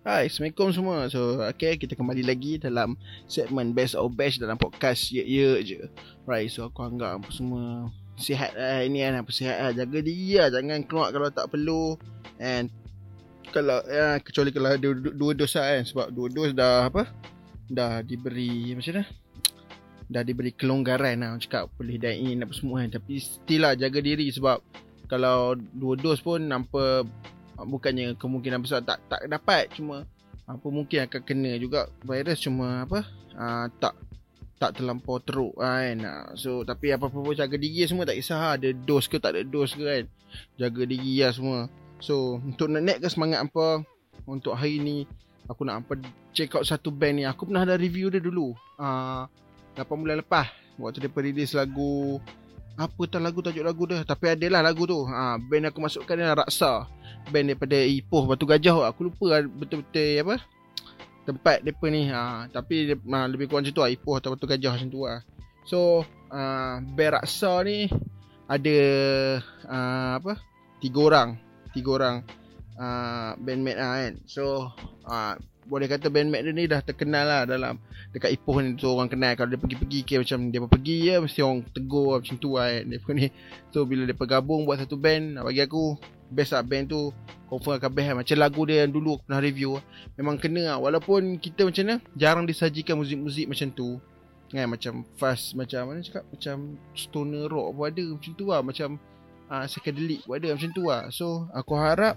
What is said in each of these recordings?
Hai, Assalamualaikum semua. So, okay, kita kembali lagi dalam segmen Best of Best dalam podcast Ye Ye je. Right, so aku anggap apa semua sihat lah ini kan, apa sihat lah. Jaga diri lah, jangan keluar kalau tak perlu. And kalau ya, kecuali kalau ada dua, dua dos lah kan sebab dua dos dah apa? Dah diberi macam mana? Dah diberi kelonggaran lah cakap boleh dine in apa semua kan. Tapi still lah jaga diri sebab kalau dua dos pun nampak bukannya kemungkinan besar tak tak dapat cuma apa mungkin akan kena juga virus cuma apa uh, tak tak terlampau teruk kan? Uh, so tapi apa-apa pun jaga diri semua tak kisah ada dos ke tak ada dos ke kan? Jaga diri lah semua. So untuk nak ke semangat apa untuk hari ni aku nak apa check out satu band ni. Aku pernah ada review dia dulu. Uh, 8 bulan lepas waktu dia release lagu apa tak lagu tajuk lagu dia. Tapi adalah lagu tu. Ha, band aku masukkan dia Raksa band daripada Ipoh. Batu Gajah aku lupa lah betul-betul apa tempat depa ni. Ha, tapi ha, lebih kurang macam tu lah Ipoh atau Batu Gajah macam tu lah. So ha, band Raksa ni ada ha, apa tiga orang. Tiga orang uh, bandmate lah kan. So uh, boleh kata bandmate dia ni dah terkenal lah dalam dekat Ipoh ni tu orang kenal. Kalau dia pergi-pergi ke macam dia pergi ya mesti orang tegur macam tu lah kan dia ni. So bila dia gabung buat satu band bagi aku best lah band tu confirm akan best lah. macam lagu dia yang dulu aku pernah review memang kena lah. Walaupun kita macam mana jarang disajikan muzik-muzik macam tu. Kan macam fast macam mana cakap? Macam stoner rock pun ada macam tu lah. Macam uh, psychedelic pun ada macam tu lah. So aku harap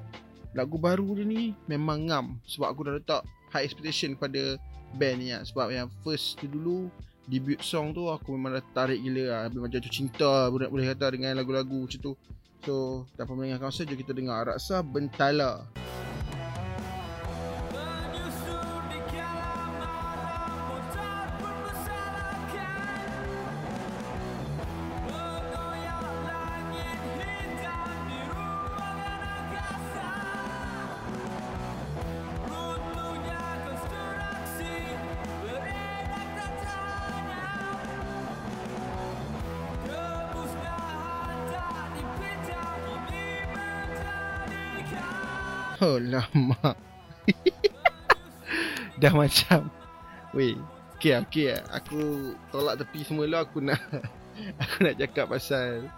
lagu baru dia ni memang ngam. Sebab aku dah letak high expectation pada band ni lah. sebab yang first tu dulu debut song tu aku memang dah tarik gila lah. Jatuh cinta boleh kata dengan lagu-lagu macam tu so tanpa melengahkan masa jom kita dengar Raksa Bentala Oh lama. Dah macam Weh Okay okay Aku tolak tepi semua lah Aku nak Aku nak cakap pasal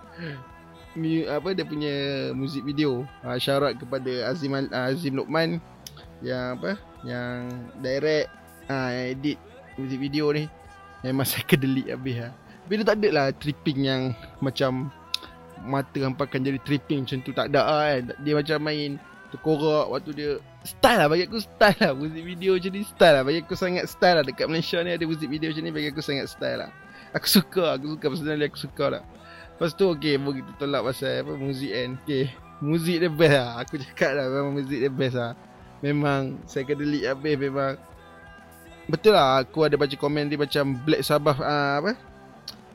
Apa dia punya Muzik video. Uh, Syarat kepada Azim uh, Azim Luqman Yang apa Yang Direct uh, Edit Muzik video ni. Memang saya kedelik habis lah. Tapi dia tak ada lah Tripping yang Macam Mata hampakan jadi tripping macam tu. Tak ada lah kan. Dia macam main terkorak waktu dia style lah bagi aku style lah. Muzik video macam ni style lah. Bagi aku sangat style lah. Dekat Malaysia ni ada muzik video macam ni bagi aku sangat style lah. Aku suka aku suka. Personally aku suka lah. Lepas tu okay mau kita tolak pasal apa muzik kan? Okay muzik dia best lah. Aku cakap lah memang muzik dia best lah. Memang saya kena delete habis memang. Betul lah aku ada baca komen dia macam Black Sabbath uh, apa?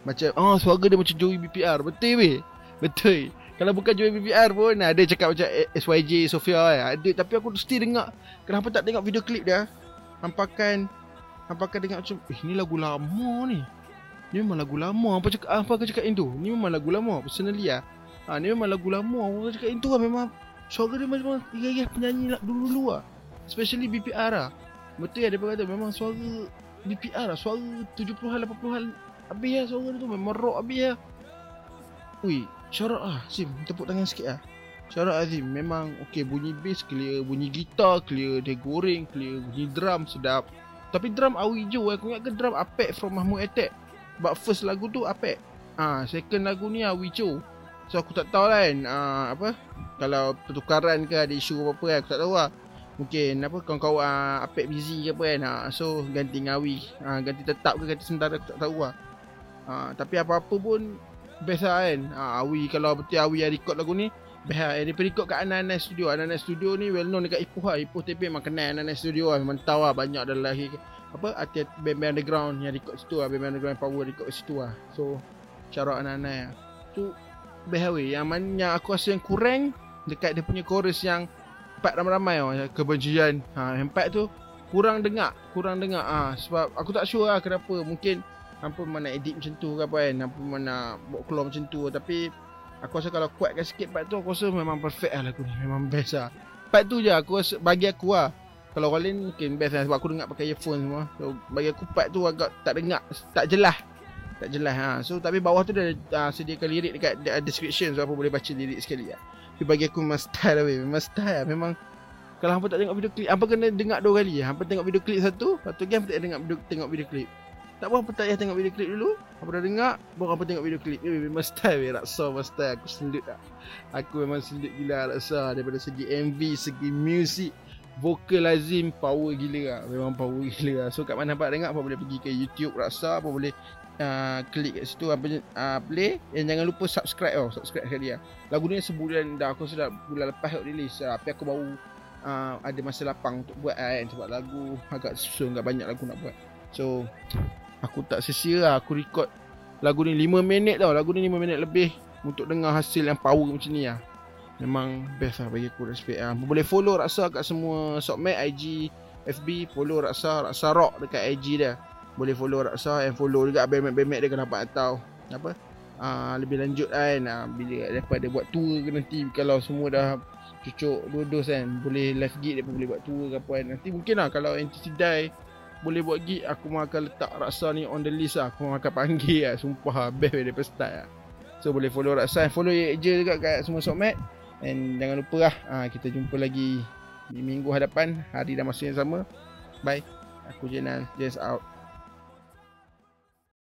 Macam oh suara dia macam Joey BPR betul weh betul kalau bukan Joey BBR pun Ada cakap macam SYJ Sofia kan Ada. Tapi aku mesti dengar Kenapa tak tengok video klip dia Hampakan Hampakan dengar macam Eh ni lagu lama ni. Ni memang lagu lama. Apa cakap Apa aku cakap itu Ni memang lagu lama Personally lah ha, Ni memang lagu lama. Apa cakap itu lah Memang Suara dia memang Iya-iya penyanyi lah Dulu-dulu lah Especially BPR lah Betul ya dia kata Memang suara BPR lah Suara 70-an 80-an Habis lah suara tu. Memang rock habis lah Ui Syarat lah Azim. Tepuk tangan sikit lah. Syarat Azim Memang okay bunyi bass clear. Bunyi gitar clear. Dia goreng clear. Bunyi drum sedap. Tapi drum awi hijau Aku ingat ke drum Apek from Mahmud Attack? But first lagu tu Apek Ah, ha, Second lagu ni awi hijau. So aku tak tahu lah kan. Ah, Apa? Kalau pertukaran ke ada isu apa-apa kan Aku tak tahu lah. Mungkin apa kawan-kawan uh, Apek busy ke apa kan? Ha, So ganti ngawi. Ha, Ganti tetap ke ganti sementara Aku tak tahu lah. Ha, Tapi apa-apa pun best lah kan. Ha, Awi kalau betul Awi yang record lagu ni Best lah. Dia record kat Ananas Studio. Ananas Studio ni well known dekat Ipoh lah. Ipoh TP memang kenal Ananas Studio lah. Memang tahu lah banyak dah lahir Apa artis band-band underground yang record situ lah. Band-band underground power record situ lah. So out Ananas lah. So best lah Yang mana yang aku rasa yang kurang Dekat dia punya chorus yang Empat ramai-ramai lah Kebencian. Ha, Empat tu kurang dengar. Kurang dengar. Ha, Sebab aku tak sure lah kenapa. Mungkin Hampa memang nak edit macam tu ke apa kan Hampa memang nak buat keluar macam tu Tapi Aku rasa kalau kuatkan sikit part tu Aku rasa memang perfect lah lagu ni Memang best lah Part tu je aku rasa Bagi aku lah Kalau orang lain mungkin best lah sebab aku dengar pakai earphone semua. So bagi aku part tu agak tak dengar, tak jelas. Tak jelas ha. So tapi bawah tu dah uh, sediakan lirik dekat uh, description so apa boleh baca lirik sekali lah. Tapi bagi aku memang style lah. Memang style lah. Memang kalau hampa tak tengok video klip, hampa kena dengar dua kali. Hampa tengok video klip satu, satu game hampa tak dengar video, tengok video klip. Tak apa hampa tak payah tengok video klip dulu. Hampa dah dengar, baru hampa tengok video klip. Eh, memang style weh. Raksa memang style. Aku selit lah. Aku memang selit gila Raksa. Daripada segi MV, segi music vokal Azim power gila lah. Memang power gila lah. So kat mana nampak dengar apa boleh pergi ke YouTube rasa apa boleh uh, klik kat situ apa uh, play dan jangan lupa subscribe. Oh, subscribe sekali lah. Lagu ni sebulan dah aku sudah bulan lepas aku release lah. Tapi aku baru uh, ada masa lapang untuk buat kan. Sebab lagu agak susun agak banyak lagu nak buat. So aku tak sesia lah aku record lagu ni 5 minit tau. Lagu ni 5 minit lebih untuk dengar hasil yang power macam ni lah. Memang best lah bagi aku respect lah. Boleh follow Raksa kat semua Sokmat, IG, FB. Follow Raksa, Raksa Rock dekat IG dia. Boleh follow Raksa and follow juga Bemek-bemek dia kena dapat tahu. Apa? Uh, lebih lanjut kan uh, bila dapat dia buat tour ke nanti kalau semua dah cucuk dua dos kan boleh live gig dia pun boleh buat tour ke apa kan nanti mungkin lah kalau NTC Die boleh buat gig aku mahu akan letak Raksa ni on the list lah. Aku mahu akan panggil lah. Sumpah best daripada start lah. So boleh follow Raksa. Follow je juga kat semua Sokmat And jangan lupa lah ha, Kita jumpa lagi Di minggu hadapan. Hari dan masa yang sama. Bye. Aku Jenan Just out